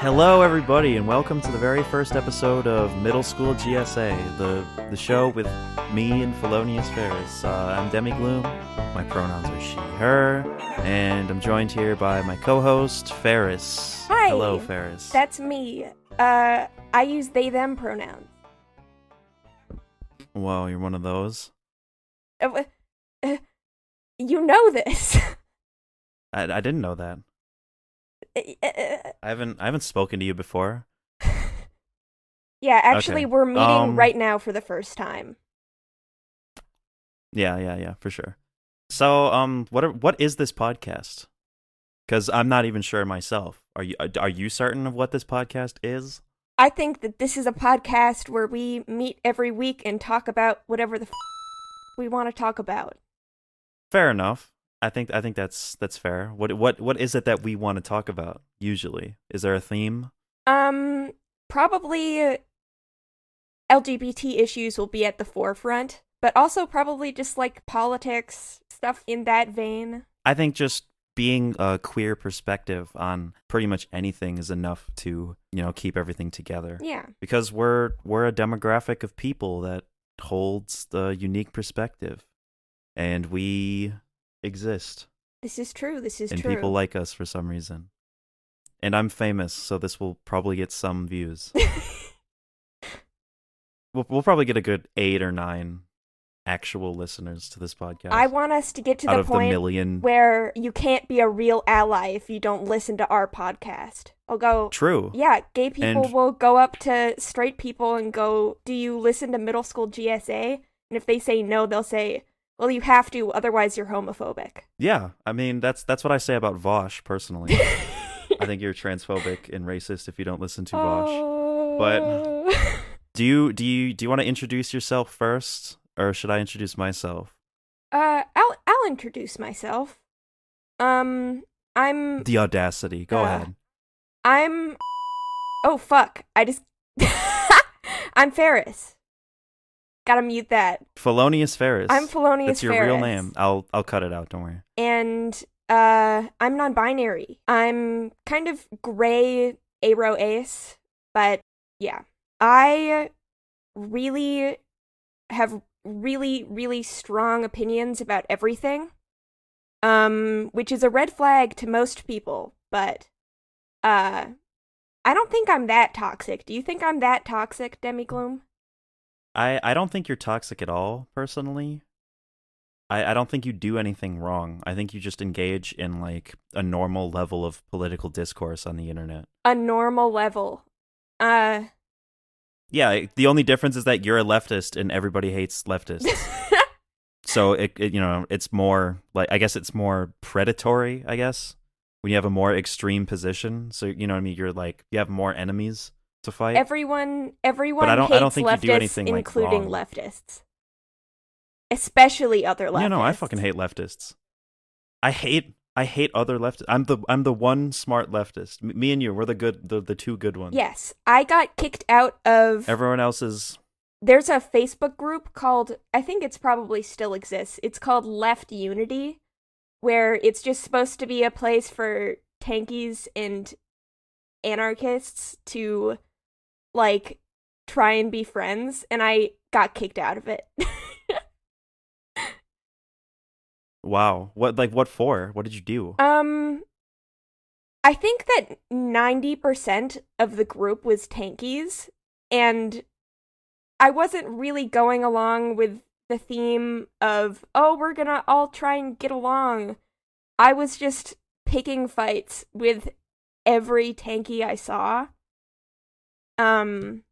Hello, everybody, and welcome to the very first episode of Middle School GSA, the the show with me and Felonious Ferris. Uh, I'm Demi Gloom. My pronouns are she, her, and I'm joined here by my co-host Ferris. Hi. Hello, Ferris. That's me. Uh, I use they them pronouns. Whoa, you're one of those. Uh, uh, you know this. I, I didn't know that. Uh, I haven't I haven't spoken to you before. yeah, actually, Okay. we're meeting Um, right now for the first time. Yeah, yeah, yeah, for sure. So, um, what are, what is this podcast? Because I'm not even sure myself. Are you are you certain of what this podcast is? I think that this is a podcast where we meet every week and talk about whatever the f- we want to talk about. Fair enough. I think I think that's that's fair. What what what is it that we want to talk about usually? Is there a theme? Um, probably LGBT issues will be at the forefront, but also probably just like politics stuff in that vein. I think just being a queer perspective on pretty much anything is enough to, you know, keep everything together. Yeah. Because we're we're a demographic of people that holds the unique perspective. And we exist. This is true. This is true. and true. people like us for some reason. And I'm famous, so this will probably get some views. we'll, we'll probably get a good eight or nine actual listeners to this podcast. I want us to get to the point the million. where you can't be a real ally if you don't listen to our podcast. I'll go. True. Yeah, gay people And- will go up to straight people and go, "Do you listen to middle school GSA?" And if they say no, they'll say, "Well, you have to, otherwise you're homophobic." Yeah, I mean that's that's what I say about Vosh personally. I think you're transphobic and racist if you don't listen to Vosh. but Do you do you do you want to introduce yourself first, or should I introduce myself? uh, I'll I'll introduce myself. Um, I'm The audacity. Go Uh, ahead. I'm. Oh fuck! I just. I'm Ferris. Gotta mute that. Felonious Ferris. I'm Felonious That's your Ferris. real name. I'll I'll cut it out. Don't worry. And uh, I'm non-binary. I'm kind of gray aro ace, but yeah, I really have really really strong opinions about everything. Um, which is a red flag to most people, but uh, I don't think I'm that toxic. Do you think I'm that toxic, Demi Gloom? I, I don't think you're toxic at all, personally. I, I don't think you do anything wrong. I think you just engage in like a normal level of political discourse on the internet. A normal level. Uh, Yeah, the only difference is that you're a leftist and everybody hates leftists. so it, it you know, it's more like I guess it's more predatory, I guess. When you have a more extreme position. So you know what I mean, you're like you have more enemies to fight. everyone, everyone I don't- hates I don't think you leftists, do anything, including wrong. leftists, especially other leftists. Yeah, no, I fucking hate leftists. I hate I hate other leftists. I'm the I'm the one smart leftist. M- me and you, we're the good the, the two good ones. Yes, I got kicked out of. Everyone else's. There's a Facebook group called. I think it's probably still exists. It's called Left Unity, where it's just supposed to be a place for tankies and anarchists to, like, try and be friends, and I got kicked out of it. wow. What like what for? What did you do? Um, I think that 90% of the group was tankies, and I wasn't really going along with the theme of, oh, we're gonna all try and get along. I was just picking fights with every tanky I saw. Um,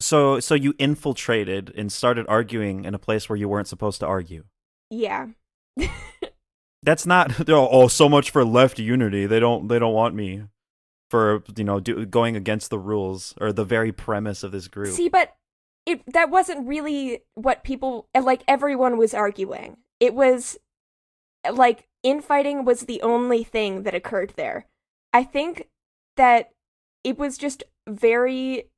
So so you infiltrated and started arguing in a place where you weren't supposed to argue. yeah. That's not oh, oh so much for left unity. They don't they don't want me for you know do, going against the rules or the very premise of this group. See, but it that wasn't really what people like. Everyone was arguing. It was like infighting was the only thing that occurred there. I think that it was just very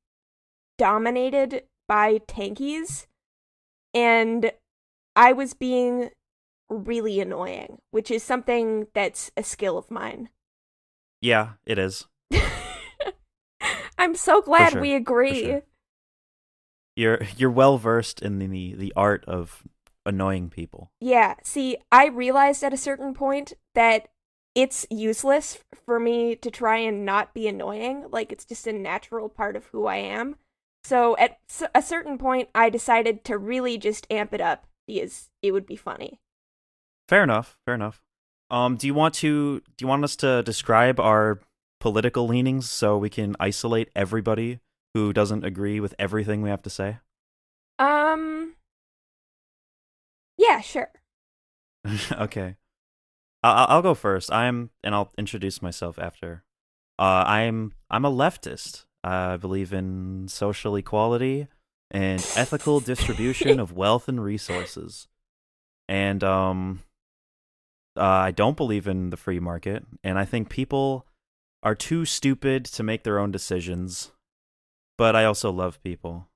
dominated by tankies, and I was being really annoying, which is something that's a skill of mine. Yeah, it is. I'm so glad sure, we agree. sure. You're you're well versed in the the art of annoying people. Yeah, see, I realized at a certain point that it's useless for me to try and not be annoying. Like, it's just a natural part of who I am. So, at a certain point, I decided to really just amp it up because it would be funny. Fair enough. Fair enough. Um, do you want to do you want us to describe our political leanings so we can isolate everybody who doesn't agree with everything we have to say? Um, yeah, sure. okay. I'll, I'll go first. I'm, and I'll introduce myself after. Uh, I'm, I'm a leftist. I believe in social equality and ethical distribution of wealth and resources. And um, uh, I don't believe in the free market, and I think people are too stupid to make their own decisions. But I also love people.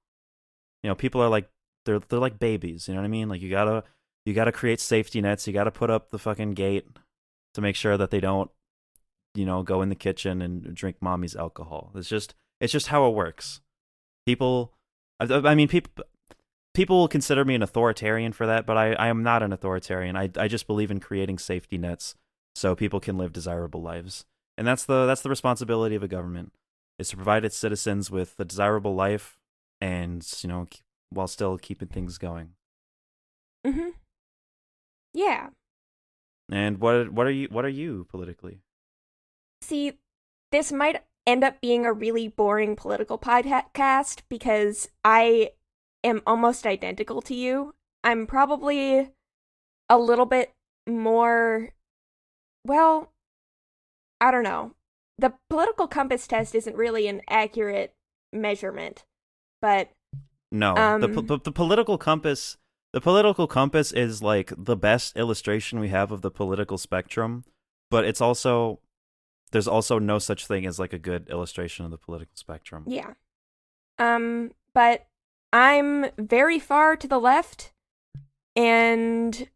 You know, people are like they're they're like babies. You know what I mean? Like you gotta you gotta create safety nets. You gotta put up the fucking gate to make sure that they don't, you know, go in the kitchen and drink mommy's alcohol. It's just it's just how it works. People, I, I mean, people people will consider me an authoritarian for that, but I, I am not an authoritarian. I I just believe in creating safety nets so people can live desirable lives, and that's the that's the responsibility of a government is to provide its citizens with a desirable life, and you know, while still keeping things going. Mm-hmm. Yeah. And what what are you what are you politically? See, this might end up being a really boring political podcast because I am almost identical to you. I'm probably a little bit more well, I don't know. The political compass test isn't really an accurate measurement, but No, the, Um, po- the political compass. The political compass is like the best illustration we have of the political spectrum, but it's also there's also no such thing as like a good illustration of the political spectrum. yeah. Um, but I'm very far to the left, and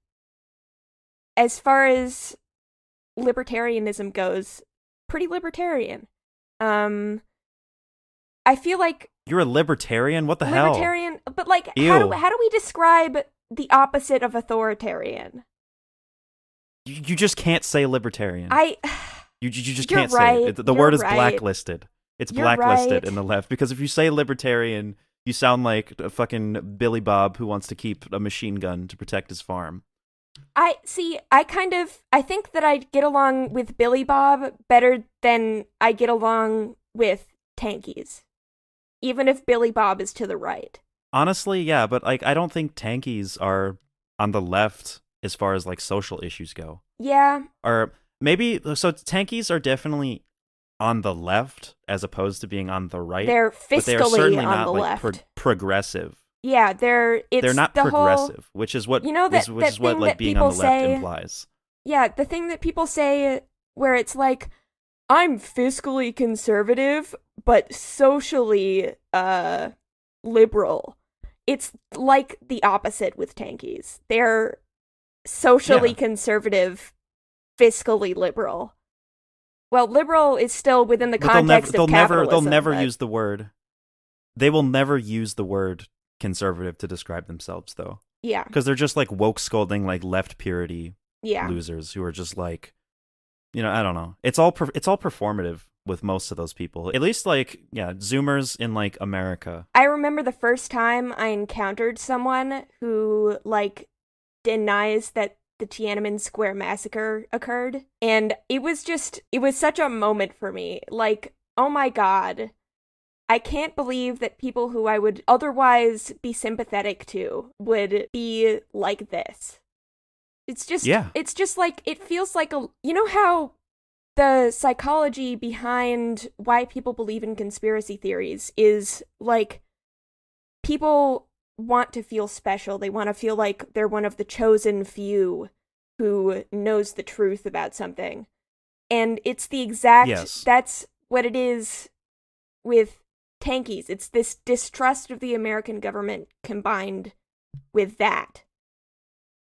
as far as libertarianism goes, pretty libertarian. Um, I feel like You're a libertarian? What the hell? libertarian, but like, how do how do we describe the opposite of authoritarian? You, you just can't say libertarian. I you, you just can't say it. The word is right. blacklisted. It's You're blacklisted right. in the left because if you say libertarian, you sound like a fucking Billy Bob who wants to keep a machine gun to protect his farm. I see. I kind of I think that I get along with Billy Bob better than I get along with Tankies, even if Billy Bob is to the right. Honestly, yeah, but like I don't think tankies are on the left as far as like social issues go. Yeah, Or maybe so tankies are definitely on the left as opposed to being on the right. they're but they are fiscally certainly on not the like left. pro- progressive. yeah, they're it's They're not the progressive, Whole, which is what You know that- is- which that is what like being on the left say- implies. yeah, the thing that people say where it's like I'm fiscally conservative but socially uh liberal. It's like the opposite with tankies. They're socially Yeah. conservative, fiscally liberal. Well, liberal is still within the But they'll never context they'll of never they'll never but- use the word they will never use the word conservative to describe themselves though. Yeah, Because they're just like woke scolding like left purity yeah, losers who are just like you know i don't know it's all per- it's all performative with most of those people at least like yeah zoomers in like america I remember the first time I encountered someone who like denies that the Tiananmen Square massacre occurred and it was just it was such a moment for me. Like, oh my god. I can't believe that people who I would otherwise be sympathetic to would be like this. It's just Yeah. it's just like it feels like a you know how the psychology behind why people believe in conspiracy theories is like people want to feel special. They want to feel like they're one of the chosen few who knows the truth about something. And it's the exact Yes. that's what it is with tankies. It's this distrust of the American government combined with that.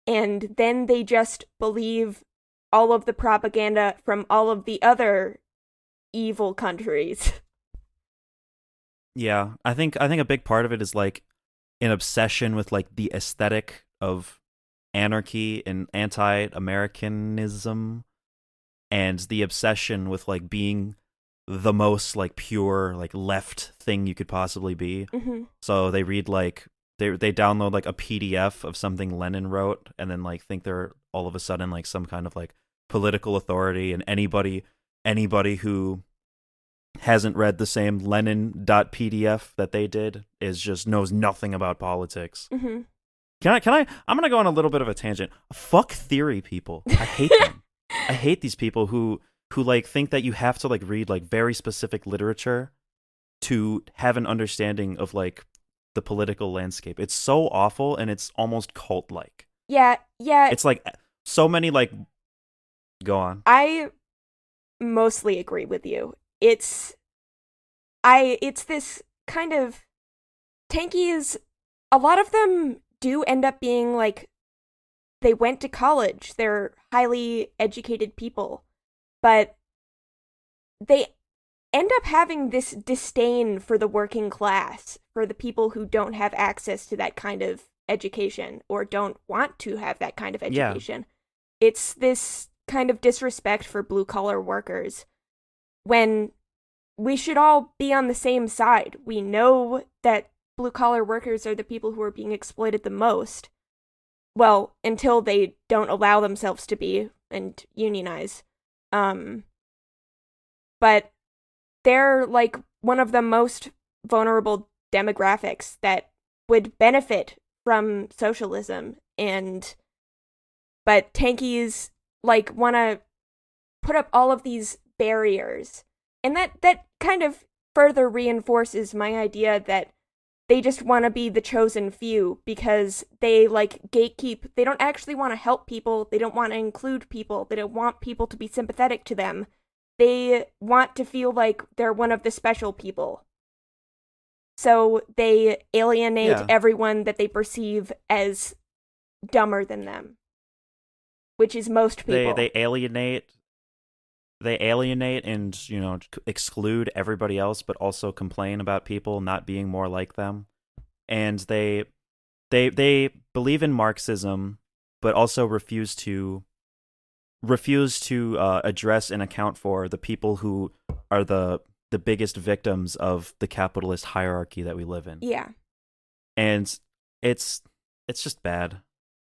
And then they just believe all of the propaganda from all of the other evil countries. Yeah, I think I think a big part of it is like an obsession with like the aesthetic of anarchy and anti-Americanism and the obsession with like being the most like pure like left thing you could possibly be. hmm So they read like they they download like a PDF of something Lenin wrote and then like think they're all of a sudden like some kind of like political authority and anybody anybody who hasn't read the same Lenin.pdf that they did is just knows nothing about politics. Mm-hmm. Can I can I I'm going to go on a little bit of a tangent. Fuck theory people. I hate them. I hate these people who who like think that you have to like read like very specific literature to have an understanding of like the political landscape. It's so awful and it's almost cult like. Yeah, yeah. It's like so many like go on. I mostly agree with you. It's I it's this kind of tankies a lot of them do end up being like they went to college. They're highly educated people. But they end up having this disdain for the working class, for the people who don't have access to that kind of education or don't want to have that kind of Yeah. education. It's this kind of disrespect for blue collar workers when we should all be on the same side. We know that blue collar workers are the people who are being exploited the most. Well, until they don't allow themselves to be and unionize. Um but they're like one of the most vulnerable demographics that would benefit from socialism and but tankies like want to put up all of these barriers. And that that kind of further reinforces my idea that they just want to be the chosen few because they like gatekeep. They don't actually want to help people. They don't want to include people. They don't want people to be sympathetic to them they want to feel like they're one of the special people. So they alienate Yeah. everyone that they perceive as dumber than them which is most people. They they alienate they alienate and you know exclude everybody else but also complain about people not being more like them. And they they they believe in marxism but also refuse to refuse to uh, address and account for the people who are the the biggest victims of the capitalist hierarchy that we live in yeah and it's it's just bad.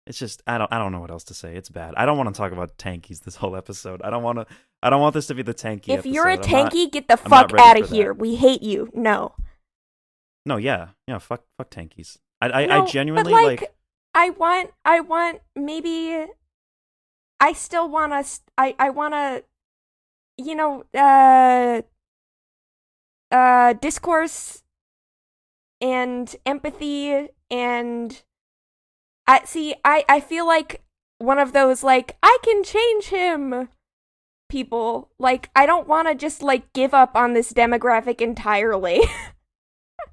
It's just I don't I don't know what else to say. It's bad. I don't want to talk about tankies this whole episode. I don't want to. I don't want this to be the tanky. if you're a episode. I'm not- tanky get the I'm fuck out of that. here we hate you no no, yeah, yeah. Fuck, fuck tankies. I I, No, I genuinely like, like, I want I want maybe I still want to I I want to you know uh uh discourse and empathy and I see I I feel like one of those like I can change him people like I don't want to just like give up on this demographic entirely.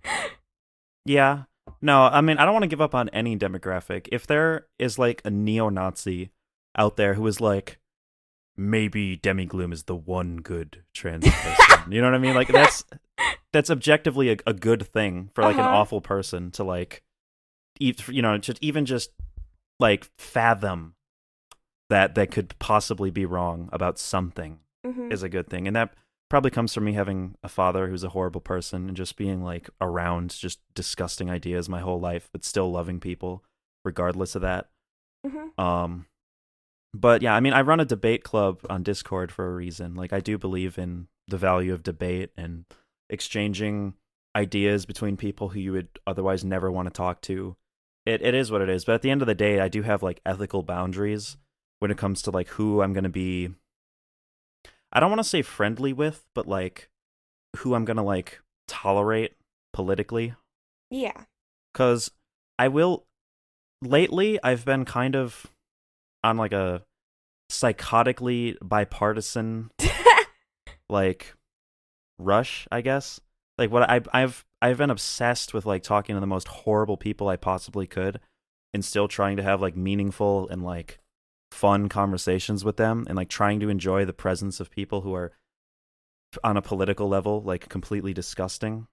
yeah. No, I mean I don't want to give up on any demographic. If there is like a neo-Nazi out there who is like, maybe Demi Gloom is the one good trans person. you know what I mean? Like that's that's objectively a, a good thing for like an Uh-huh. awful person to like eat you know just even just like fathom that that could possibly be wrong about something Mhm. is a good thing and that probably comes from me having a father who's a horrible person and just being like around just disgusting ideas my whole life but still loving people regardless of that Mhm. um but yeah i mean i run a debate club on discord for a reason like i do believe in the value of debate and exchanging ideas between people who you would otherwise never want to talk to it, it is what it is but at the end of the day i do have like ethical boundaries when it comes to like who i'm going to be i don't want to say friendly with but like who i'm going to like tolerate politically Yeah. because I will. Lately, I've been kind of on like a psychotically bipartisan like rush, I guess. Like what I I've I've been obsessed with like talking to the most horrible people I possibly could, and still trying to have like meaningful and like fun conversations with them, and like trying to enjoy the presence of people who are on a political level like completely disgusting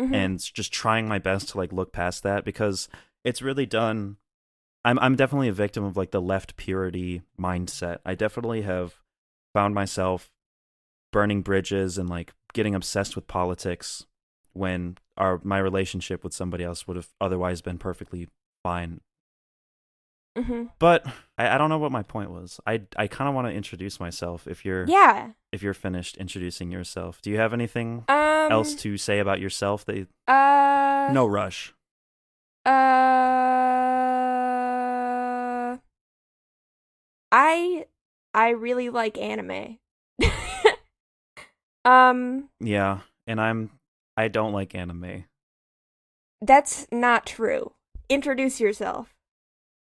Mhm. and just trying my best to like look past that because it's really done I'm I'm definitely a victim of like the left purity mindset. I definitely have found myself burning bridges and like getting obsessed with politics when our my relationship with somebody else would have otherwise been perfectly fine. Mhm. But I, I don't know what my point was. I I kind of want to introduce myself if you're Yeah. if you're finished introducing yourself. Do you have anything Um. else to say about yourself that you- Uh. no rush. Uh. I I really like anime. um. Yeah, and I'm I don't like anime. That's not true. Introduce yourself.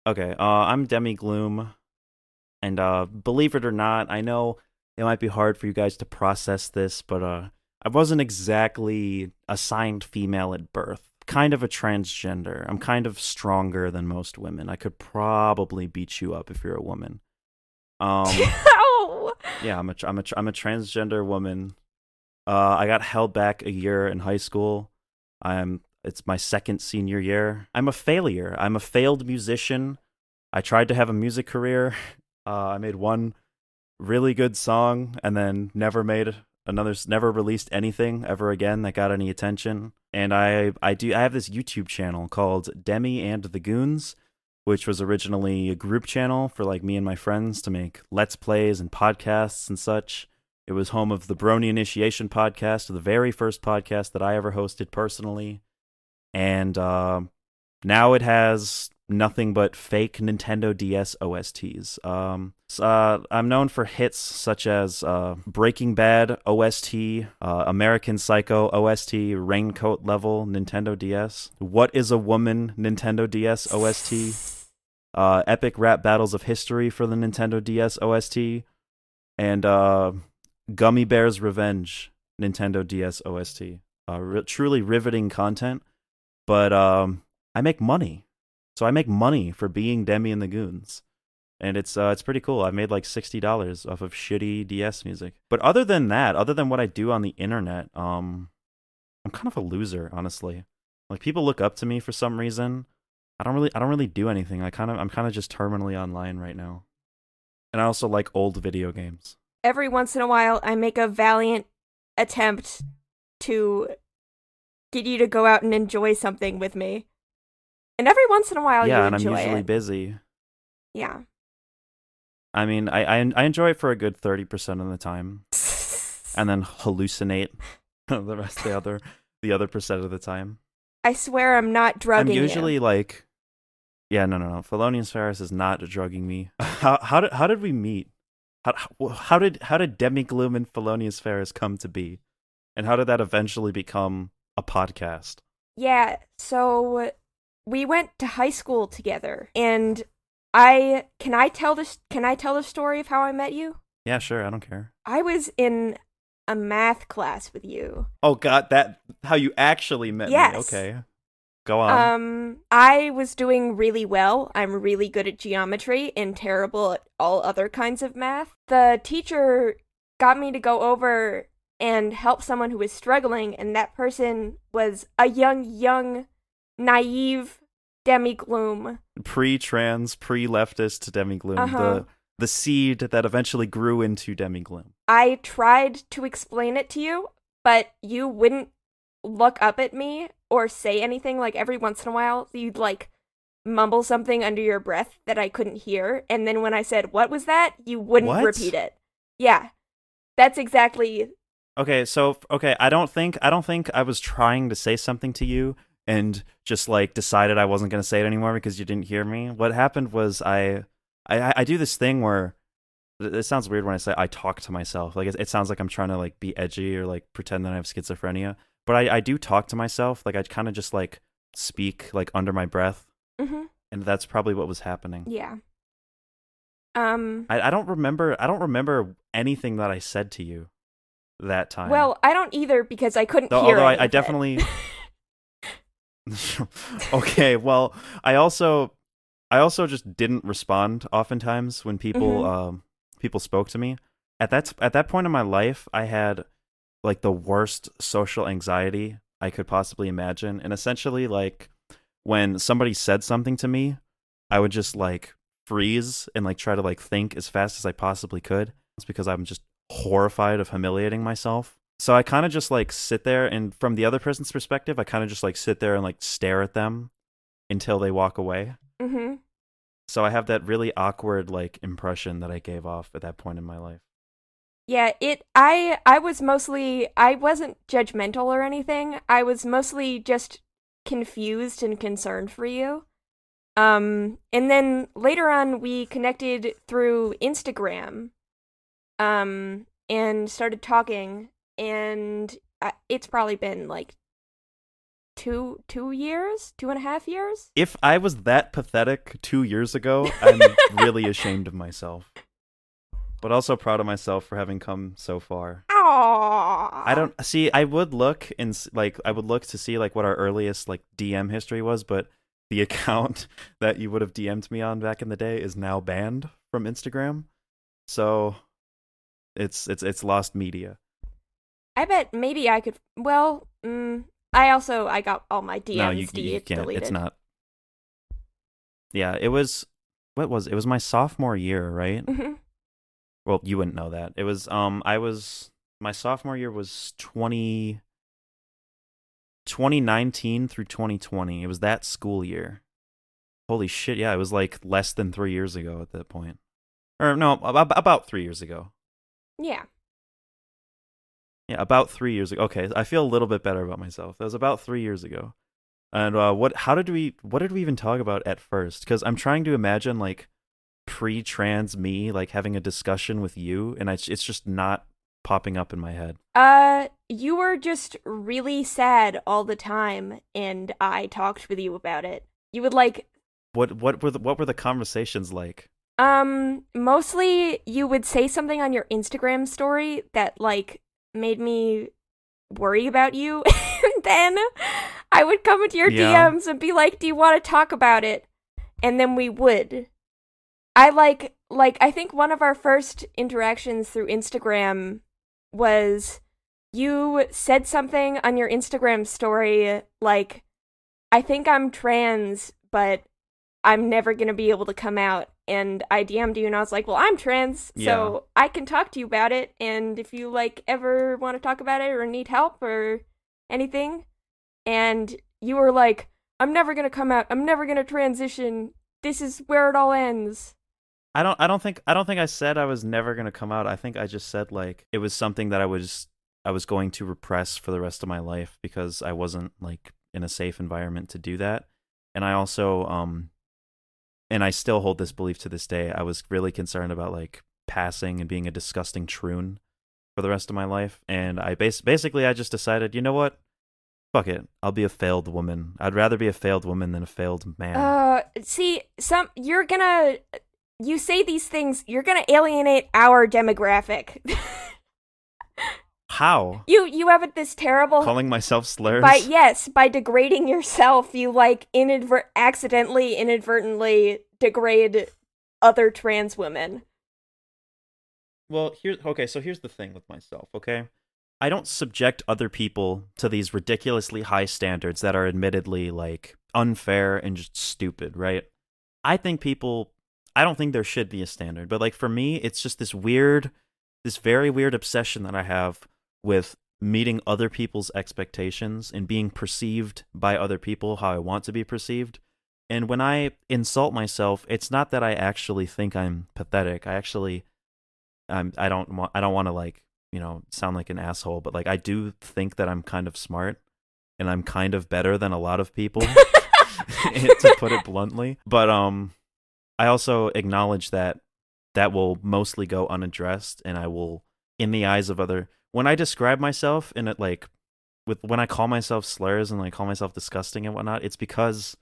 Okay, uh I'm Demi Gloom. And uh believe it or not, I know it might be hard for you guys to process this, but uh I wasn't exactly assigned female at birth. Kind of a transgender. I'm kind of stronger than most women. I could probably beat you up if you're a woman. Um yeah, I'm a I'm a I'm a transgender woman. Uh, I got held back a year in high school. I'm it's my second senior year. I'm a failure. I'm a failed musician. I tried to have a music career. Uh, I made one really good song and then never made another never released anything ever again that got any attention. And I I do I have this YouTube channel called Demi and the Goons which was originally a group channel for like me and my friends to make let's plays and podcasts and such. It was home of the Brony Initiation podcast, the very first podcast that I ever hosted personally. And uh, now it has nothing but fake Nintendo DS OSTs. Um, uh, I'm known for hits such as uh, Breaking Bad OST, uh, American Psycho OST, Raincoat Level Nintendo DS, What is a Woman Nintendo DS OST, uh, Epic Rap Battles of History for the Nintendo DS OST, and uh, Gummy Bears Revenge Nintendo DS OST. Uh, re- truly riveting content, but um, I make money, so I make money for being Demi and the Goons, and it's uh, it's pretty cool. I made like sixty dollars off of shitty DS music. But other than that, other than what I do on the internet, um, I'm kind of a loser, honestly. Like people look up to me for some reason. I don't really I don't really do anything. I kind of I'm kind of just terminally online right now. And I also like old video games. Every once in a while, I make a valiant attempt to get you to go out and enjoy something with me. And every once in a while, yeah, and I'm usually it. busy. yeah. I mean, I, I I enjoy it for a good 30% of the time and then hallucinate the rest of the other the other percent of the time. I swear I'm not drugging I'm usually you. like Yeah, no, no, no. Felonious Ferris is not drugging me. How how did how did we meet? How how, did how did Demi Gloom and Felonious Ferris come to be? And how did that eventually become a podcast? Yeah, so we went to high school together, and I can I tell this can I tell the story of how I met you? Yeah, sure, I don't care. I was in a math class with you. Oh god, that how you actually met Yes. me. Okay. Go on. Um, I was doing really well. I'm really good at geometry and terrible at all other kinds of math. The teacher got me to go over and help someone who was struggling, and that person was a young, young, naive Demi Gloom. Pre-trans, pre-leftist Demi Gloom, Uh-huh. the the seed that eventually grew into Demi Gloom. I tried to explain it to you, but you wouldn't look up at me or say anything. Like every once in a while, you'd like mumble something under your breath that I couldn't hear. And then when I said, What was that? you wouldn't What? repeat it. Yeah. That's exactly. Okay, so okay, I don't think I don't think I was trying to say something to you and just like decided I wasn't going to say it anymore because you didn't hear me. What happened was I I I do this thing where it sounds weird when I say I talk to myself. Like it, it sounds like I'm trying to like be edgy or like pretend that I have schizophrenia. But I I do talk to myself. Like I kind of just like speak like under my breath, hmm and that's probably what was happening. Yeah. Um. I, I don't remember I don't remember anything that I said to you that time. Well, I don't either because I couldn't Though- hear. although I- I definitely- okay, well, I also I also just didn't respond oftentimes when people Mhm. um people spoke to me. At that at that point in my life, I had like the worst social anxiety I could possibly imagine. And essentially, like when somebody said something to me, I would just like freeze and like try to like think as fast as I possibly could. It's because I'm just horrified of humiliating myself. So I kind of just like sit there and from the other person's perspective, I kind of just like sit there and like stare at them until they walk away. Mm-hmm. So I have that really awkward like impression that I gave off at that point in my life. Yeah, it I I was mostly I wasn't judgmental or anything. I was mostly just confused and concerned for you. Um and then later on we connected through Instagram. Um and started talking and uh, it's probably been like two two years, two and a half years. If I was that pathetic two years ago, I'm really ashamed of myself. But also proud of myself for having come so far. Aww. I don't see. I would look and like I would look to see like what our earliest like DM history was, but the account that you would have DM'd me on back in the day is now banned from Instagram. So it's it's it's lost media. I bet maybe I could. Well, mm, I also I got all my DMs no, you, you can't. deleted. It's not. Yeah, it was. What was it? Was my sophomore year, right? Mhm. Well, you wouldn't know that. It was. Um, I was. My sophomore year was 20, 2019 through 2020. It was that school year. Holy shit! Yeah, it was like less than three years ago at that point. Or no, about, about three years ago. Yeah. Yeah, about three years ago. Okay, I feel a little bit better about myself. That was about three years ago. And uh, what? How did we? What did we even talk about at first? Because I'm trying to imagine like pre-trans me like having a discussion with you, and I, it's just not popping up in my head. Uh, you were just really sad all the time, and I talked with you about it. You would like, What? What were the, what were the conversations like? um, mostly you would say something on your Instagram story that like made me worry about you, and then I would come into your Yeah. DMs and be like, "Do you want to talk about it?" And then we would. I like like I think one of our first interactions through Instagram was you said something on your Instagram story like I think I'm trans but I'm never going to be able to come out and I DM'd you and I was like, "Well, I'm trans, Yeah. so I can talk to you about it and if you like ever want to talk about it or need help or anything." And you were like, "I'm never going to come out. I'm never going to transition. This is where it all ends." I don't. I don't think. I don't think I said I was never gonna come out. I think I just said like it was something that I was. I was going to repress for the rest of my life because I wasn't like in a safe environment to do that. And I also, um, and I still hold this belief to this day. I was really concerned about like passing and being a disgusting troon for the rest of my life. And I bas- basically I just decided, you know what? Fuck it. I'll be a failed woman. I'd rather be a failed woman than a failed man. Uh, see, some you're gonna you say these things, you're gonna alienate our demographic. How? you you have this terrible Calling myself slurs? by yes by degrading yourself. You like inadvert accidentally inadvertently degrade other trans women. Well, here okay, so here's the thing with myself, okay? I don't subject other people to these ridiculously high standards that are admittedly like unfair and just stupid, right? I think people I don't think there should be a standard, but like for me, it's just this weird this very weird obsession that I have with meeting other people's expectations and being perceived by other people how I want to be perceived. And when I insult myself, it's not that I actually think I'm pathetic. I actually I'm I don't want I don't want to like you know sound like an asshole, but like I do think that I'm kind of smart and I'm kind of better than a lot of people, to put it bluntly. But um, I also acknowledge that that will mostly go unaddressed, and I will, in the eyes of other, when I describe myself and it like with when I call myself slurs and like call myself disgusting and whatnot, it's because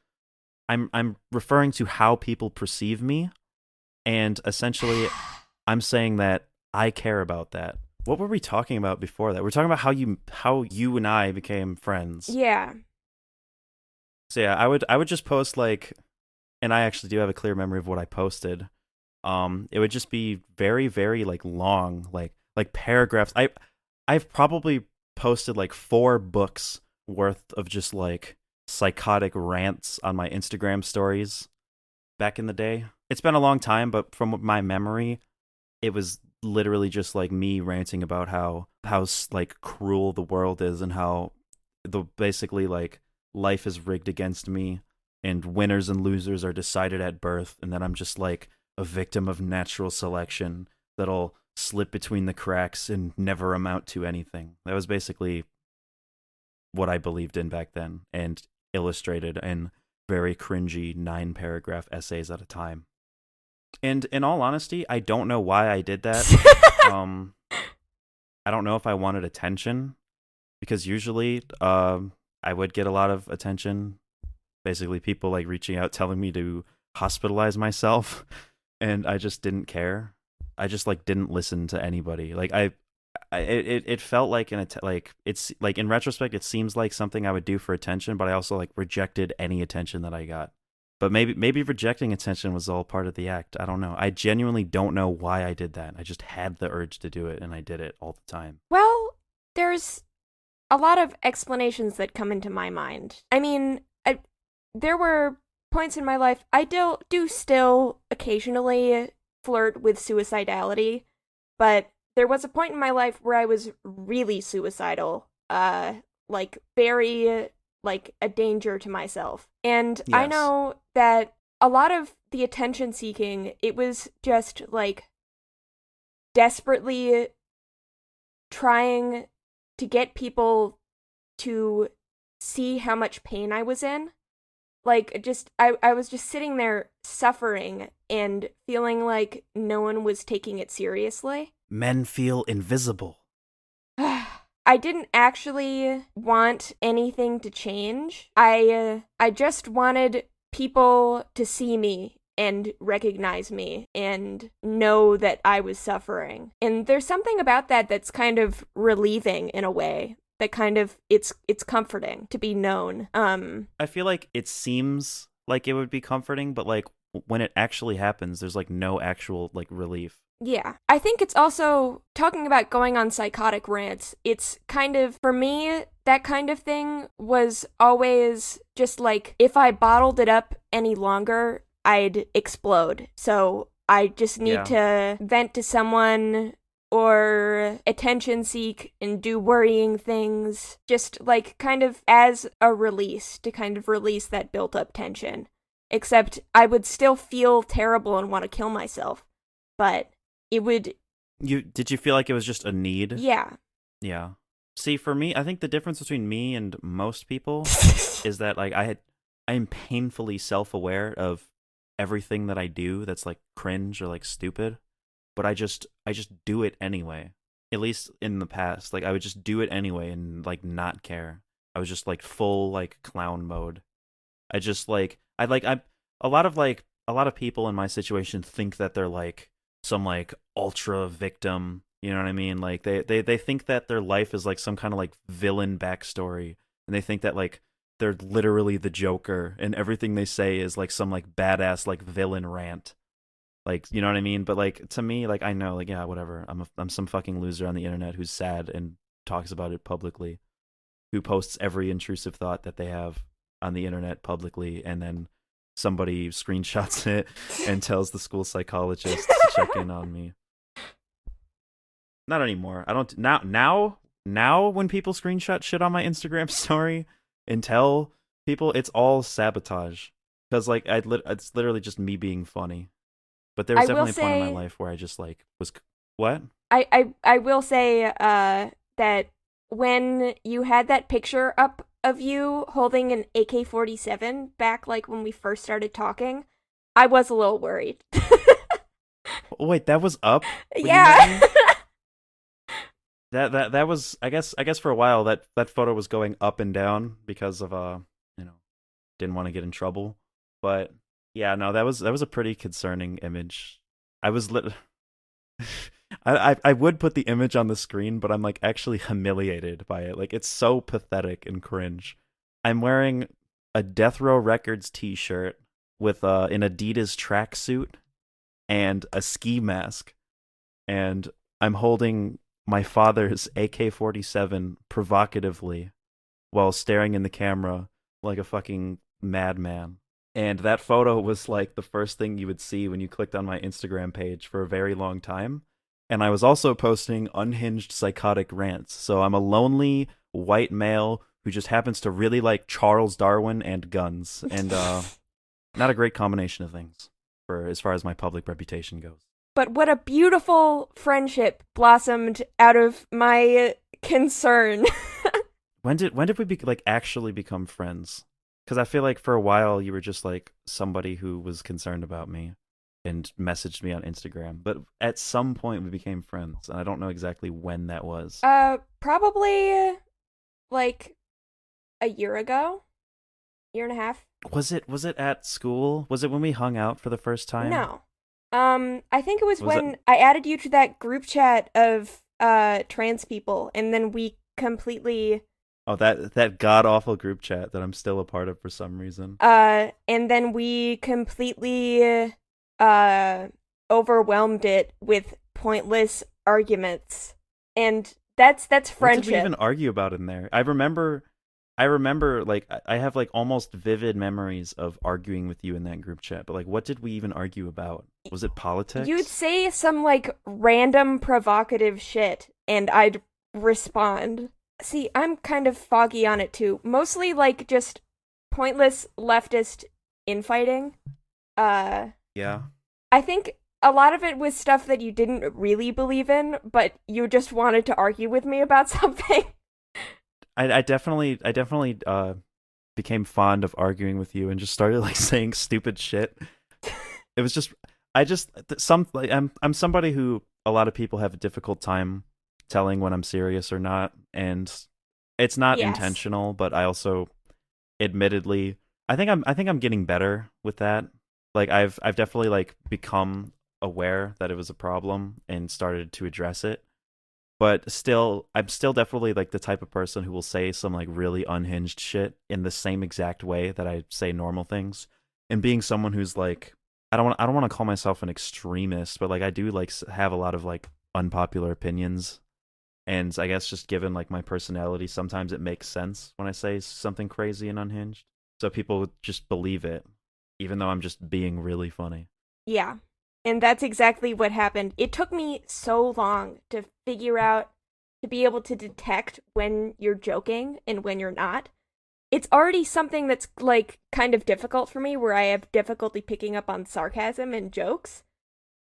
I'm I'm referring to how people perceive me, and essentially I'm saying that I care about that. What were we talking about before that? We're talking about how you how you and I became friends. Yeah. So yeah, I would I would just post like and I actually do have a clear memory of what I posted. Um it would just be very very like long, like like paragraphs. I I've probably posted like four books worth of just like psychotic rants on my Instagram stories back in the day. It's been a long time, but from my memory, it was literally just like me ranting about how how like cruel the world is and how the basically like life is rigged against me and winners and losers are decided at birth and that I'm just like a victim of natural selection that'll slip between the cracks and never amount to anything. That was basically what I believed in back then and illustrated in very cringy nine paragraph essays at a time. And in all honesty, I don't know why I did that. um I don't know if I wanted attention because usually um I would get a lot of attention basically people like reaching out telling me to hospitalize myself and I just didn't care. I just like didn't listen to anybody. Like I, I it it felt like an att- like it's like in retrospect it seems like something I would do for attention, but I also like rejected any attention that I got. But maybe maybe rejecting attention was all part of the act. I don't know. I genuinely don't know why I did that. I just had the urge to do it and I did it all the time. Well, there's a lot of explanations that come into my mind. I mean, there were points in my life I do do still occasionally flirt with suicidality, but there was a point in my life where I was really suicidal, uh like very like a danger to myself. And I know that a lot of the attention seeking, it was just like desperately trying to get people to see how much pain I was in. Like just I I was just sitting there suffering and feeling like no one was taking it seriously. Men feel invisible. I didn't actually want anything to change. I uh, I just wanted people to see me and recognize me and know that I was suffering. And there's something about that that's kind of relieving in a way. That kind of it's it's comforting to be known. Um I feel like it seems like it would be comforting, but like when it actually happens, there's like no actual like relief. Yeah. I think it's also talking about going on psychotic rants. It's kind of, for me, that kind of thing was always just like if I bottled it up any longer, I'd explode. So I just need to vent to someone or attention seek and do worrying things. Just like kind of as a release to kind of release that built up tension. Except I would still feel terrible and want to kill myself. But it would You did you feel like it was just a need? yeah Yeah. See, for me, I think the difference between me and most people is that like I had I am painfully self-aware of everything that I do that's like cringe or like stupid, but I just I just do it anyway. At least in the past, like I would just do it anyway and like not care. I was just like full like clown mode. I just like I like I a lot of like a lot of people in my situation think that they're like some like ultra victim you know what i mean like they they, they think that their life is like some kind of like villain backstory and they think that like they're literally the joker and everything they say is like some like badass like villain rant like you know what i mean but like to me like i know like yeah whatever i'm a, i'm some fucking loser on the internet who's sad and talks about it publicly who posts every intrusive thought that they have on the internet publicly and then somebody screenshots it and tells the school psychologist to check in on me. Not anymore. I don't now now now when people screenshot shit on my Instagram story and tell people it's all sabotage cuz like I it's literally just me being funny. But there was I definitely a point in my life where I just like was what? I, I I will say uh that when you had that picture up of you holding an AK-47 back like when we first started talking, I was a little worried. Oh, wait, that was up? yeah. That that that was I guess I guess for a while that that photo was going up and down because of uh you know didn't want to get in trouble. But yeah, no, that was that was a pretty concerning image. I was lit I, I I would put the image on the screen, but I'm like actually humiliated by it. Like it's so pathetic and cringe. I'm wearing a Death Row Records t-shirt with uh, an Adidas tracksuit and a ski mask, and I'm holding my father's AK-47 provocatively while staring in the camera like a fucking madman. And that photo was like the first thing you would see when you clicked on my Instagram page for a very long time. And I was also posting unhinged psychotic rants. So I'm a lonely white male who just happens to really like Charles Darwin and guns. And uh not a great combination of things for as far as my public reputation goes. But what a beautiful friendship blossomed out of my concern. when did when did we be, like actually become friends? Because I feel like for a while you were just like somebody who was concerned about me and messaged me on Instagram. But at some point we became friends, and I don't know exactly when that was. Uh, probably like a year ago, year and a half. Was it was it at school? Was it when we hung out for the first time? No. Um, I think it was, Was when it- I added you to that group chat of uh trans people, and then we completely Oh, that that god awful group chat that I'm still a part of for some reason. uh and then we completely uh overwhelmed it with pointless arguments and that's that's friendship. What did we even argue about in there? I remember, I remember like I- I have like almost vivid memories of arguing with you in that group chat. But like, what did we even argue about? Was it politics? you'd say some like random provocative shit and i'd respond see i'm kind of foggy on it too mostly like just pointless leftist infighting uh yeah. I think a lot of it was stuff that you didn't really believe in, but you just wanted to argue with me about something. I, I definitely, I definitely uh, became fond of arguing with you and just started like saying stupid shit. It was just, I just some like I'm I'm somebody who a lot of people have a difficult time telling when I'm serious or not, and it's not Yes. intentional. But I also, admittedly, I think I'm I think I'm getting better with that. Like I've I've definitely like become aware that it was a problem and started to address it but still i'm still definitely like the type of person who will say some like really unhinged shit in the same exact way that i say normal things and being someone who's like i don't want i don't want to call myself an extremist but like i do like have a lot of like unpopular opinions and i guess just given like my personality sometimes it makes sense when i say something crazy and unhinged so people just believe it even though i'm just being really funny yeah. And that's exactly what happened. It took me so long to figure out, to be able to detect when you're joking and when you're not. It's already something that's like kind of difficult for me where I have difficulty picking up on sarcasm and jokes.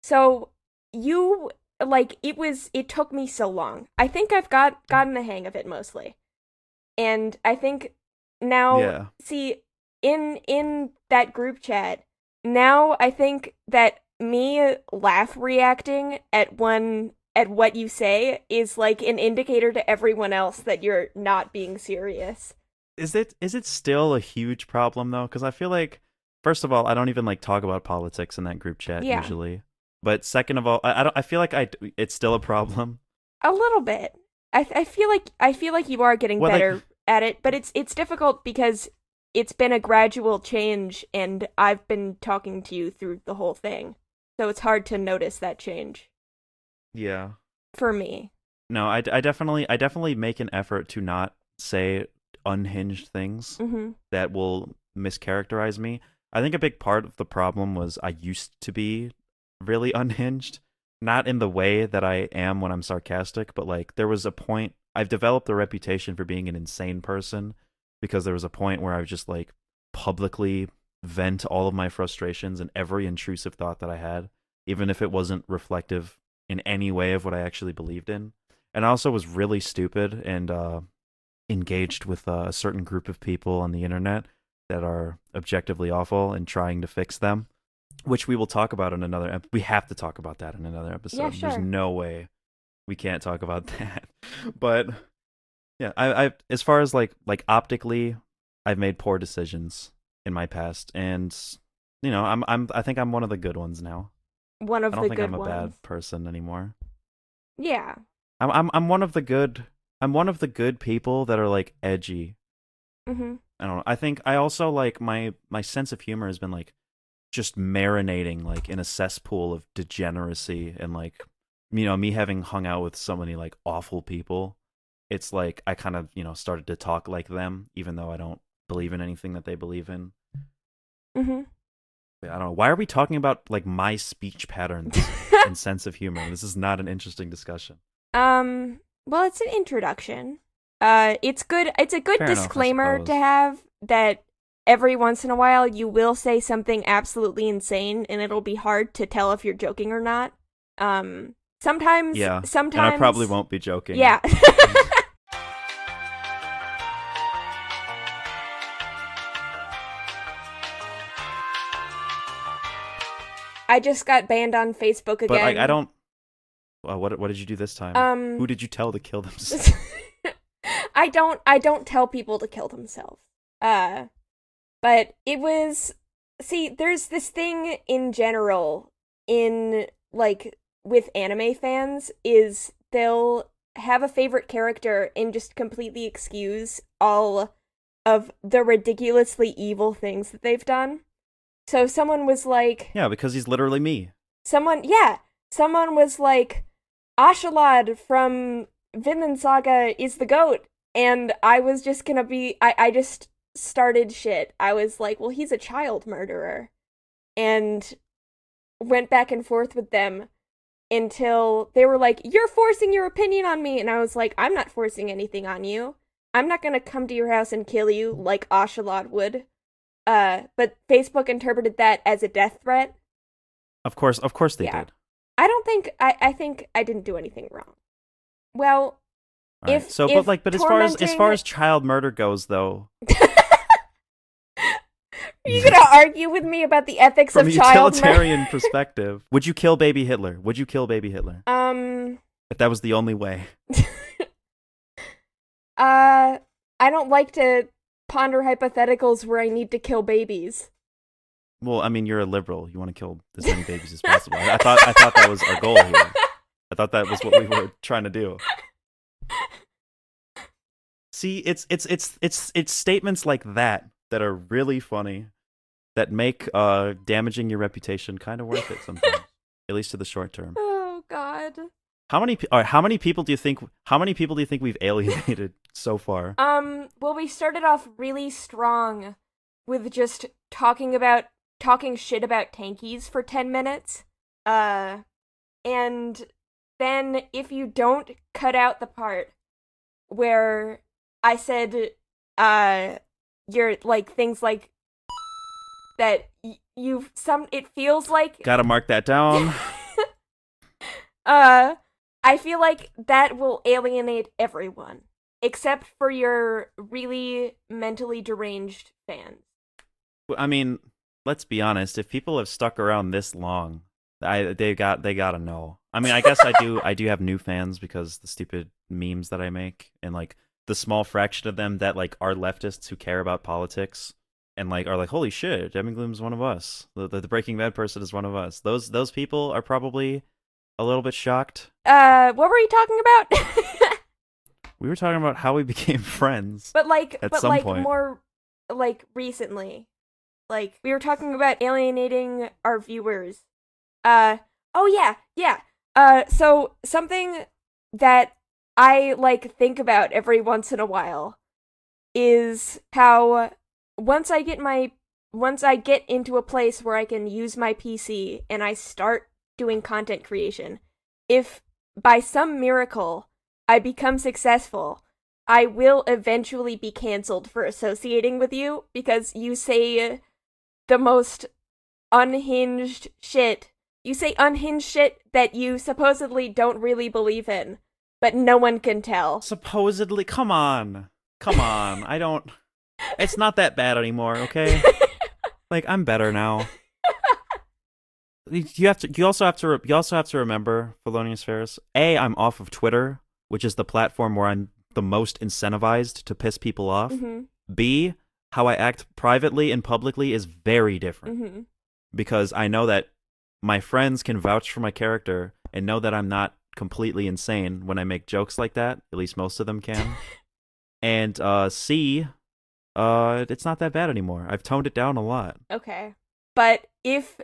So you like it was it took me so long. I think I've got gotten the hang of it mostly. And I think now yeah see in in that group chat now i think that me laugh reacting at one at what you say is like an indicator to everyone else that you're not being serious is it is it still a huge problem though because i feel like first of all i don't even like talk about politics in that group chat Yeah. usually but second of all i, I don't i feel like i it's still a problem. A little bit. I i feel like i feel like you are getting Well, like- better at it but it's it's difficult because it's been a gradual change and i've been talking to you through the whole thing. So it's hard to notice that change. Yeah. For me. No I, I definitely i definitely make an effort to not say unhinged things mhm that will mischaracterize me. I think a big part of the problem was i used to be really unhinged. Not in the way that i am when i'm sarcastic but like there was a point i've developed a reputation for being an insane person because there was a point where i was just like publicly vent all of my frustrations and every intrusive thought that i had even if it wasn't reflective in any way of what i actually believed in. And i also was really stupid and uh engaged with uh, a certain group of people on the internet that are objectively awful and trying to fix them, which we will talk about in another. Ep- we have to talk about that in another episode. Yeah, sure. There's no way we can't talk about that. but yeah, I, I as far as like like optically, I've made poor decisions in my past, and you know, I'm I'm I think I'm one of the good ones now. one of the good. I of don't think I'm a ones bad person anymore. yeah I'm I'm I'm one of the good. I'm one of the good people that are like edgy mm-hmm I don't know. I think I also like my my sense of humor has been like just marinating like in a cesspool of degeneracy and like you know me having hung out with so many like awful people it's like I kind of, you know, started to talk like them, even though I don't believe in anything that they believe in. Mm-hmm. I don't know. Why are we talking about like my speech patterns and sense of humor? This is not an interesting discussion. Um. Well, it's an introduction. Uh, it's good. It's a good Fair enough, disclaimer to have that every once in a while you will say something absolutely insane, and it'll be hard to tell if you're joking or not. Um. Sometimes. Yeah, Sometimes. And I probably won't be joking. Yeah. I just got banned on Facebook again. But like I don't well, what what did you do this time? Um, Who did you tell to kill themselves? I don't I don't tell people to kill themselves. Uh but it was see there's this thing in general in like with anime fans is they'll have a favorite character and just completely excuse all of the ridiculously evil things that they've done. So someone was like yeah, because he's literally me. someone yeah someone was like Askeladd from vinland saga is the goat and i was just gonna be i i just started shit i was like well he's a child murderer and went back and forth with them until they were like you're forcing your opinion on me and i was like i'm not forcing anything on you i'm not gonna come to your house and kill you like Askeladd would uh but facebook interpreted that as a death threat Of course, of course they Yeah. did. I don't think I, I think I didn't do anything wrong. Well, right. If- so, if but like, but as far as as far as child murder goes, though, are you gonna argue with me about the ethics from of a child utilitarian murder? perspective, would you kill baby Hitler? Would you kill baby Hitler um, if that was the only way? uh, I don't like to ponder hypotheticals where I need to kill babies. Well, I mean, you're a liberal. You want to kill as many babies as possible. I, I thought I thought that was our goal here. I thought that was what we were trying to do. See, it's it's it's it's it's statements like that that are really funny that make uh damaging your reputation kind of worth it sometimes, at least to the short term. Oh God. How many or how many people do you think how many people do you think we've alienated so far? Um. Well, we started off really strong with just talking about talking shit about tankies for ten minutes. Uh, and then if you don't cut out the part where I said, uh, you're like things like that. Y- you've some. It feels like Got to mark that down. uh, I feel like that will alienate everyone except for your really mentally deranged fans. I mean, let's be honest. If people have stuck around this long, I they got they gotta know. I mean, I guess I do I do have new fans because the stupid memes that I make and like the small fraction of them that like are leftists who care about politics and like are like, holy shit, Demigloom's one of us. The, the the Breaking Bad person is one of us. Those those people are probably a little bit shocked. Uh, what were you talking about? We were talking about how we became friends. but like, At but some like point. more like recently. Like we were talking about alienating our viewers. Uh oh yeah, yeah. Uh so something that I like think about every once in a while is how once I get my once I get into a place where I can use my PC and I start doing content creation, if by some miracle I become successful, I will eventually be canceled for associating with you because you say the most unhinged shit. You say unhinged shit that you supposedly don't really believe in, but no one can tell. Supposedly, come on, come on. I don't. It's not that bad anymore. Okay. like I'm better now. You have to. You also have to. You also have to remember, Felonious Ferris. A, I'm off of Twitter, which is the platform where I'm the most incentivized to piss people off. hmm B, how I act privately and publicly is very different hmm because I know that my friends can vouch for my character and know that I'm not completely insane when I make jokes like that. At least most of them can. and uh, C, uh, it's not that bad anymore. I've toned it down a lot. Okay. But if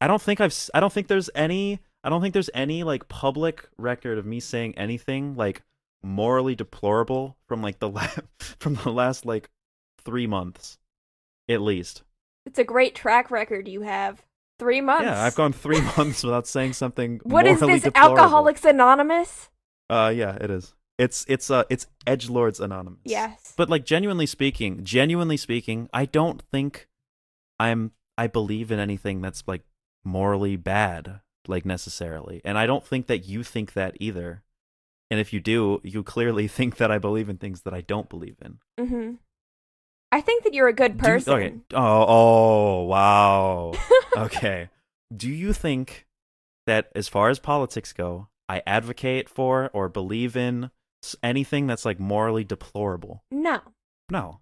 I don't think I've. I don't think there's any. I don't think there's any like public record of me saying anything like morally deplorable from like the la- from the last like 3 months at least. It's a great track record you have. Three months. Yeah, I've gone 3 months without saying something What is this? deplorable. Alcoholics Anonymous? Uh yeah, it is. It's it's uh it's edge lords anonymous. Yes. But like genuinely speaking, genuinely speaking, I don't think I'm I believe in anything that's like morally bad like necessarily. And I don't think that you think that either. And if you do, you clearly think that I believe in things that I don't believe in. Mm-hmm. I think that you're a good you- person. okay. Oh, oh, wow. okay. Do you think that as far as politics go, I advocate for or believe in anything that's like morally deplorable? no. No.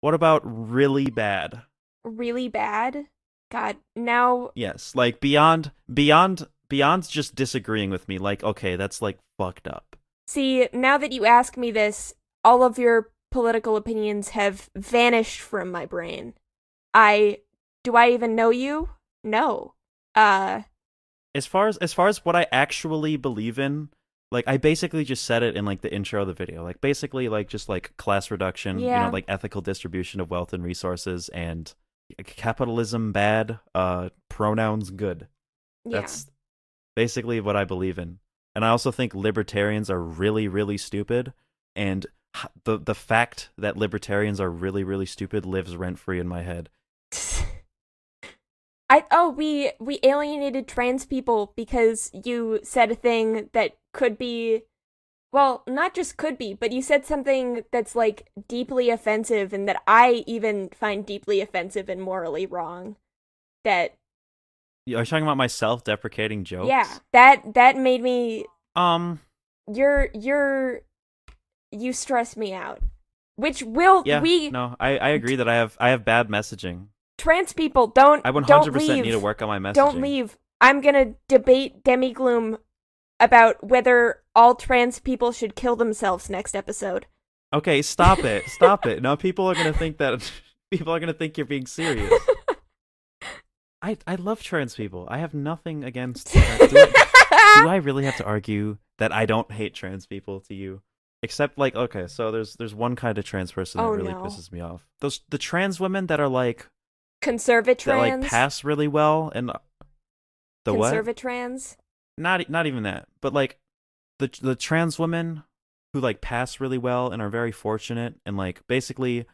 What about really bad? Really bad? God, now Yes, like beyond beyond beyond just disagreeing with me like okay, that's like fucked up. See, now that you ask me this, all of your political opinions have vanished from my brain. I do I even know you? No. Uh As far as as far as what I actually believe in, like I basically just said it in like the intro of the video. Like basically like just like class reduction, you know, like ethical distribution of wealth and resources and capitalism bad, uh pronouns good. yeah. That's basically what I believe in. And I also think libertarians are really, really stupid. And the the fact that libertarians are really, really stupid lives rent free in my head. I oh we we alienated trans people because you said a thing that could be well, not just could be, but you said something that's like deeply offensive and that I even find deeply offensive and morally wrong. That You- Are you talking about my self-deprecating jokes? yeah, that that made me Um. you're you're you stress me out. Which will Yeah. we No, I, I agree that I have I have bad messaging. Trans people don't I don't 100% leave. need to work on my messaging. Don't leave. I'm gonna debate Demigloom about whether all trans people should kill themselves next episode. Okay, stop it. Stop it. No, people are gonna think that people are gonna think you're being serious. I I love trans people. I have nothing against. Do I, do I really have to argue that I don't hate trans people to you? Except like okay, so there's there's one kind of trans person that Oh, really no. pisses me off. Those the trans women that are like Conservatrans. that like pass really well and the what? Conservatrans. Not e- not even that, but like the the trans women who like pass really well and are very fortunate and like basically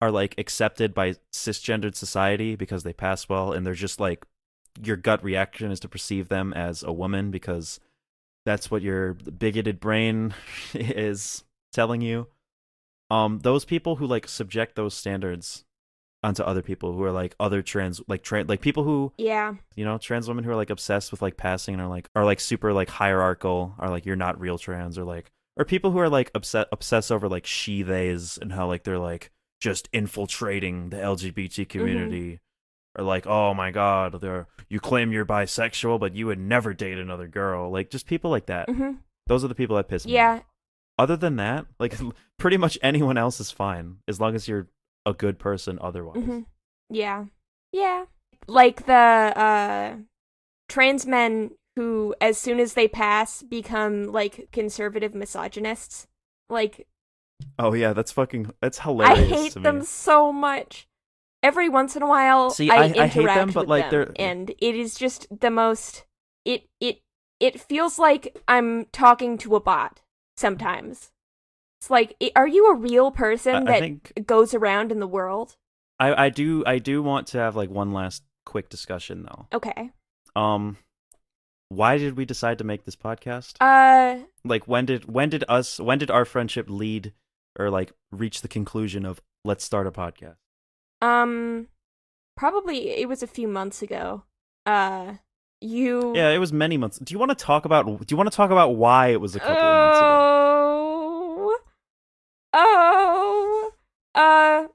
are like accepted by cisgendered society because they pass well and they're just like your gut reaction is to perceive them as a woman because that's what your bigoted brain is telling you um those people who like subject those standards onto other people who are like other trans like trans like people who Yeah. you know trans women who are like obsessed with like passing and are like are like super like hierarchical are like you're not real trans or like or people who are like upset obsess over like she theys and how like they're like just infiltrating the lgbt community or like oh my god they're you claim you're bisexual but you would never date another girl like just people like that hmm those are the people that piss me off. Yeah. other than that like pretty much anyone else is fine as long as you're a good person otherwise hmm Yeah. Yeah. Like the uh trans men who as soon as they pass become like conservative misogynists. Like oh yeah that's fucking that's hilarious. I hate them so much. Every once in a while, See, I, I- I interact hate them, but, like, them, they're- and it is just the most. It it it feels like I'm talking to a bot sometimes. It's like, are you a real person I- I that think- goes around in the world? I, I do I do want to have like one last quick discussion though. Okay. Um why did we decide to make this podcast? Uh, like when did when did us when did our friendship lead or like reach the conclusion of let's start a podcast? um, probably it was a few months ago. Uh, you. Yeah, it was many months. Do you want to talk about do you want to talk about why it was a couple of months ago? Oh, uh,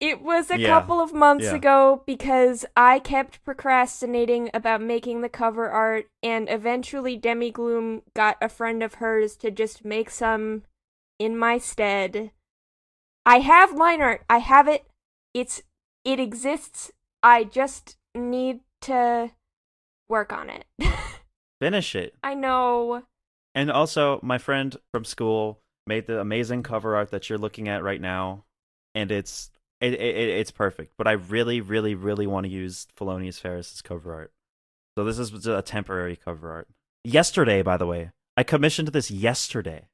it was a Yeah. couple of months Yeah. ago because I kept procrastinating about making the cover art, and eventually Demigloom got a friend of hers to just make some in my stead. I have line art. I have it. It's it exists. I just need to work on it. Finish it. I know. And also my friend from school made the amazing cover art that you're looking at right now, and it's it, it it's perfect. But I really, really, really want to use Felonious Ferris's cover art. So this is a temporary cover art. Yesterday, by the way, I commissioned this yesterday.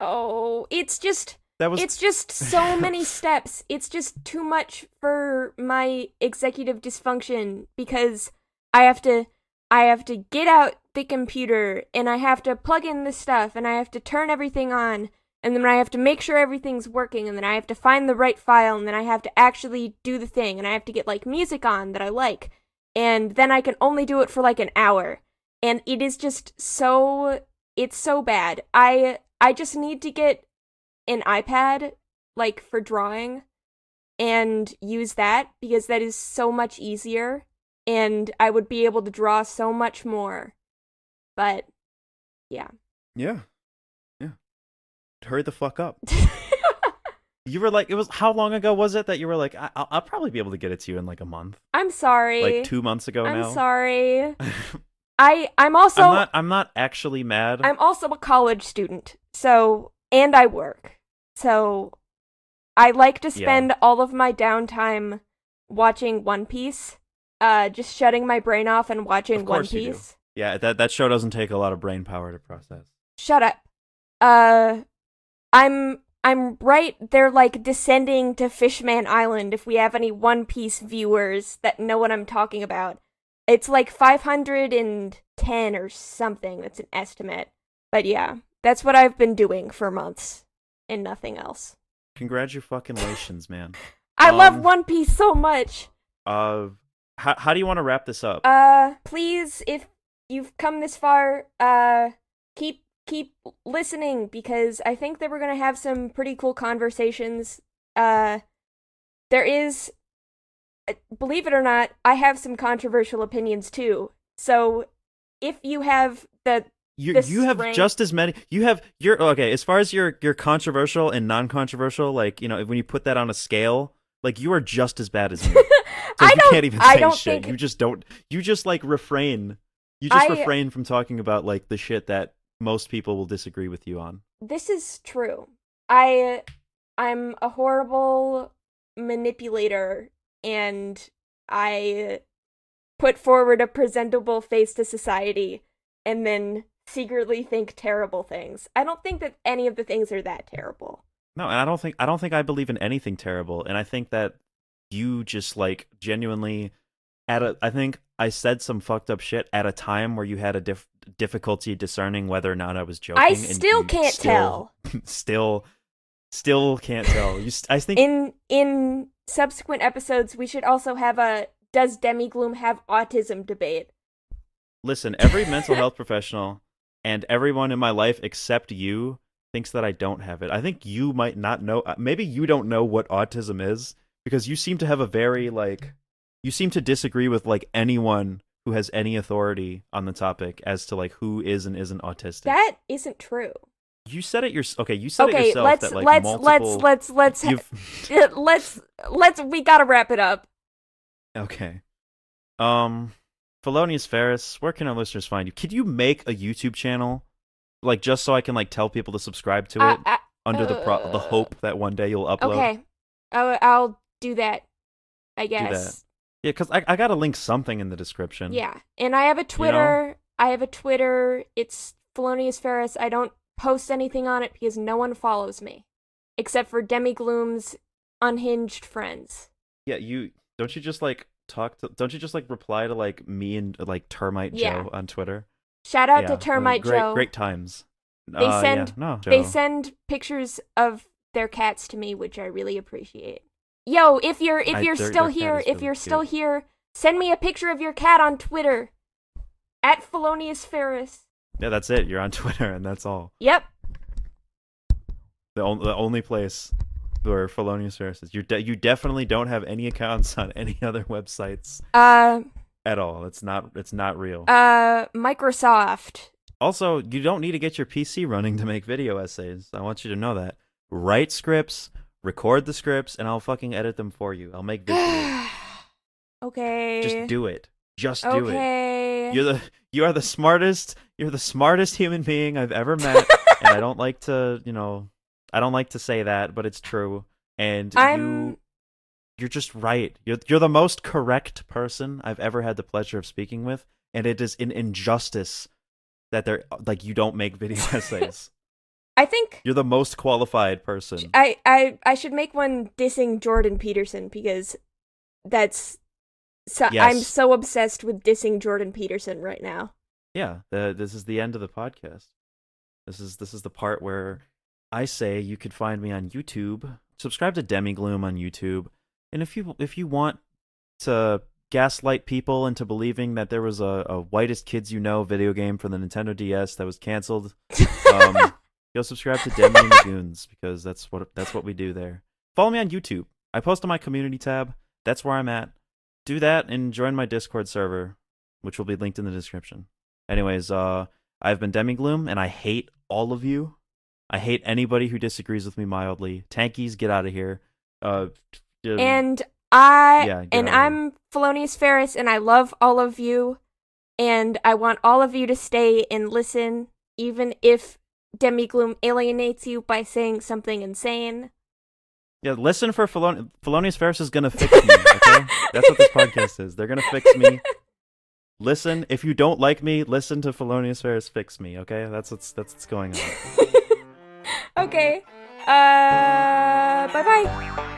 Oh, it's just That was it's just so many steps. It's just too much for my executive dysfunction because I have to I have to get out the computer and I have to plug in the stuff and I have to turn everything on and then I have to make sure everything's working and then I have to find the right file and then I have to actually do the thing and I have to get like music on that I like and then I can only do it for like an hour and it is just so it's so bad. I I just need to get an iPad like for drawing and use that because that is so much easier and I would be able to draw so much more. But yeah. yeah. Hurry the fuck up. You were like, it was how long ago was it that you were like, I- I'll, I'll probably be able to get it to you in like a month, I'm sorry. like two months ago I'm now. sorry. I I'm also I'm not. I'm not actually mad. I'm also a college student. So, and I work. So, I like to Yeah. spend all of my downtime watching One Piece. Uh just shutting my brain off and watching One course you do. Piece. Yeah, that that show doesn't take a lot of brain power to process. Shut up. Uh I'm I'm right they're like descending to Fishman Island if we have any One Piece viewers that know what I'm talking about. It's like 510 or something. That's an estimate. But yeah, that's what I've been doing for months and nothing else. Congratulations, man. I love Um, One Piece so much. Uh, how how do you want to wrap this up? Uh please if you've come this far, uh keep keep listening because I think that we're going to have some pretty cool conversations. Uh there is uh, believe it or not, I have some controversial opinions too. So if you have the you this you have strength- just as many. You have your okay. As far as your your controversial and non-controversial, like you know, when you put that on a scale, like you are just as bad as me. 'Cause I you don't can't even I say don't shit. think You just don't. You just like refrain. You just I- refrain from talking about like the shit that most people will disagree with you on. this is true. I I'm a horrible manipulator and I put forward a presentable face to society and then secretly think terrible things. I don't think that any of the things are that terrible. No, and I don't think I don't think I believe in anything terrible, and I think that you just like genuinely at a. I think I said some fucked up shit at a time where you had a dif- difficulty discerning whether or not I was joking. I still can't still- Still, still can't tell. You, st- I think In in subsequent episodes we should also have a does Demigloom have autism debate. listen, every mental health professional and everyone in my life except you thinks that I don't have it. I think you might not know. uh, Maybe you don't know what autism is because you seem to have a very like you seem to disagree with like anyone who has any authority on the topic as to like who is and isn't autistic. That isn't true. you said it your okay. You said it Okay, yourself let's that like let's multiple. let's let's let's Uh, let's let's we gotta wrap it up okay. Um, Felonious Ferris, where can our listeners find you? Could you make a YouTube channel, like just so I can like tell people to subscribe to Uh, it uh, under the pro- the uh, hope that one day you'll upload? okay I'll, I'll do that i guess Yeah, because I I gotta link something in the description. yeah and i have a twitter i have a twitter it's felonious ferris i don't post anything on it because no one follows me except for Demigloom's unhinged friends Yeah, you don't you just like talk to don't you just like reply to like me and like Termite Yeah. Joe on Twitter? shout out Yeah, to termite great, joe Great times. They Uh, yeah, send- no, they send pictures of their cats to me which i really appreciate yo if you're if I- you're their- still here if really you're still cute. here send me a picture of your cat on twitter at felonious ferris Yeah, that's it. You're on Twitter, and that's all. yep The, on- the only place where Felonious Ferris is. You de- you definitely don't have any accounts on any other websites uh at all. It's not it's not real. uh microsoft also, you don't need to get your PC running to make video essays. I want you to know that. Write scripts, record the scripts, and I'll fucking edit them for you. I'll make videos. okay Just do it. Just do it. okay You're the you are the smartest. You're the smartest human being I've ever met, and I don't like to, you know, I don't like to say that, but it's true. And I'm you you're just right. You're you're the most correct person I've ever had the pleasure of speaking with, and it is an injustice that they're like you don't make video essays. I think You're the most qualified person. I, I I should make one dissing Jordan Peterson because that's so I'm so obsessed with dissing Jordan Peterson right now. Yeah, the, this is the end of the podcast. This is this is the part where I say you could find me on YouTube. Subscribe to Demigloom on YouTube, and if you if you want to gaslight people into believing that there was a, a whitest kids you know video game for the Nintendo DS that was canceled, um, go subscribe to Demi and the Goons because that's what that's what we do there. Follow me on YouTube. I post on my community tab. That's where I'm at. Do that and join my Discord server, which will be linked in the description. Anyways, uh, I've been Demigloom, and I hate all of you. I hate anybody who disagrees with me mildly. Tankies, get out of here. Uh, uh, and I Yeah, and out of here. I'm Felonious Ferris and I love all of you and I want all of you to stay and listen even if Demigloom alienates you by saying something insane. yeah, listen for Felon- Felonious Ferris is gonna fix me. Okay, that's what this podcast is. They're gonna fix me. Listen, if you don't like me, listen to Felonious Ferris fix me. Okay, that's what's that's what's going on. okay. Uh bye bye.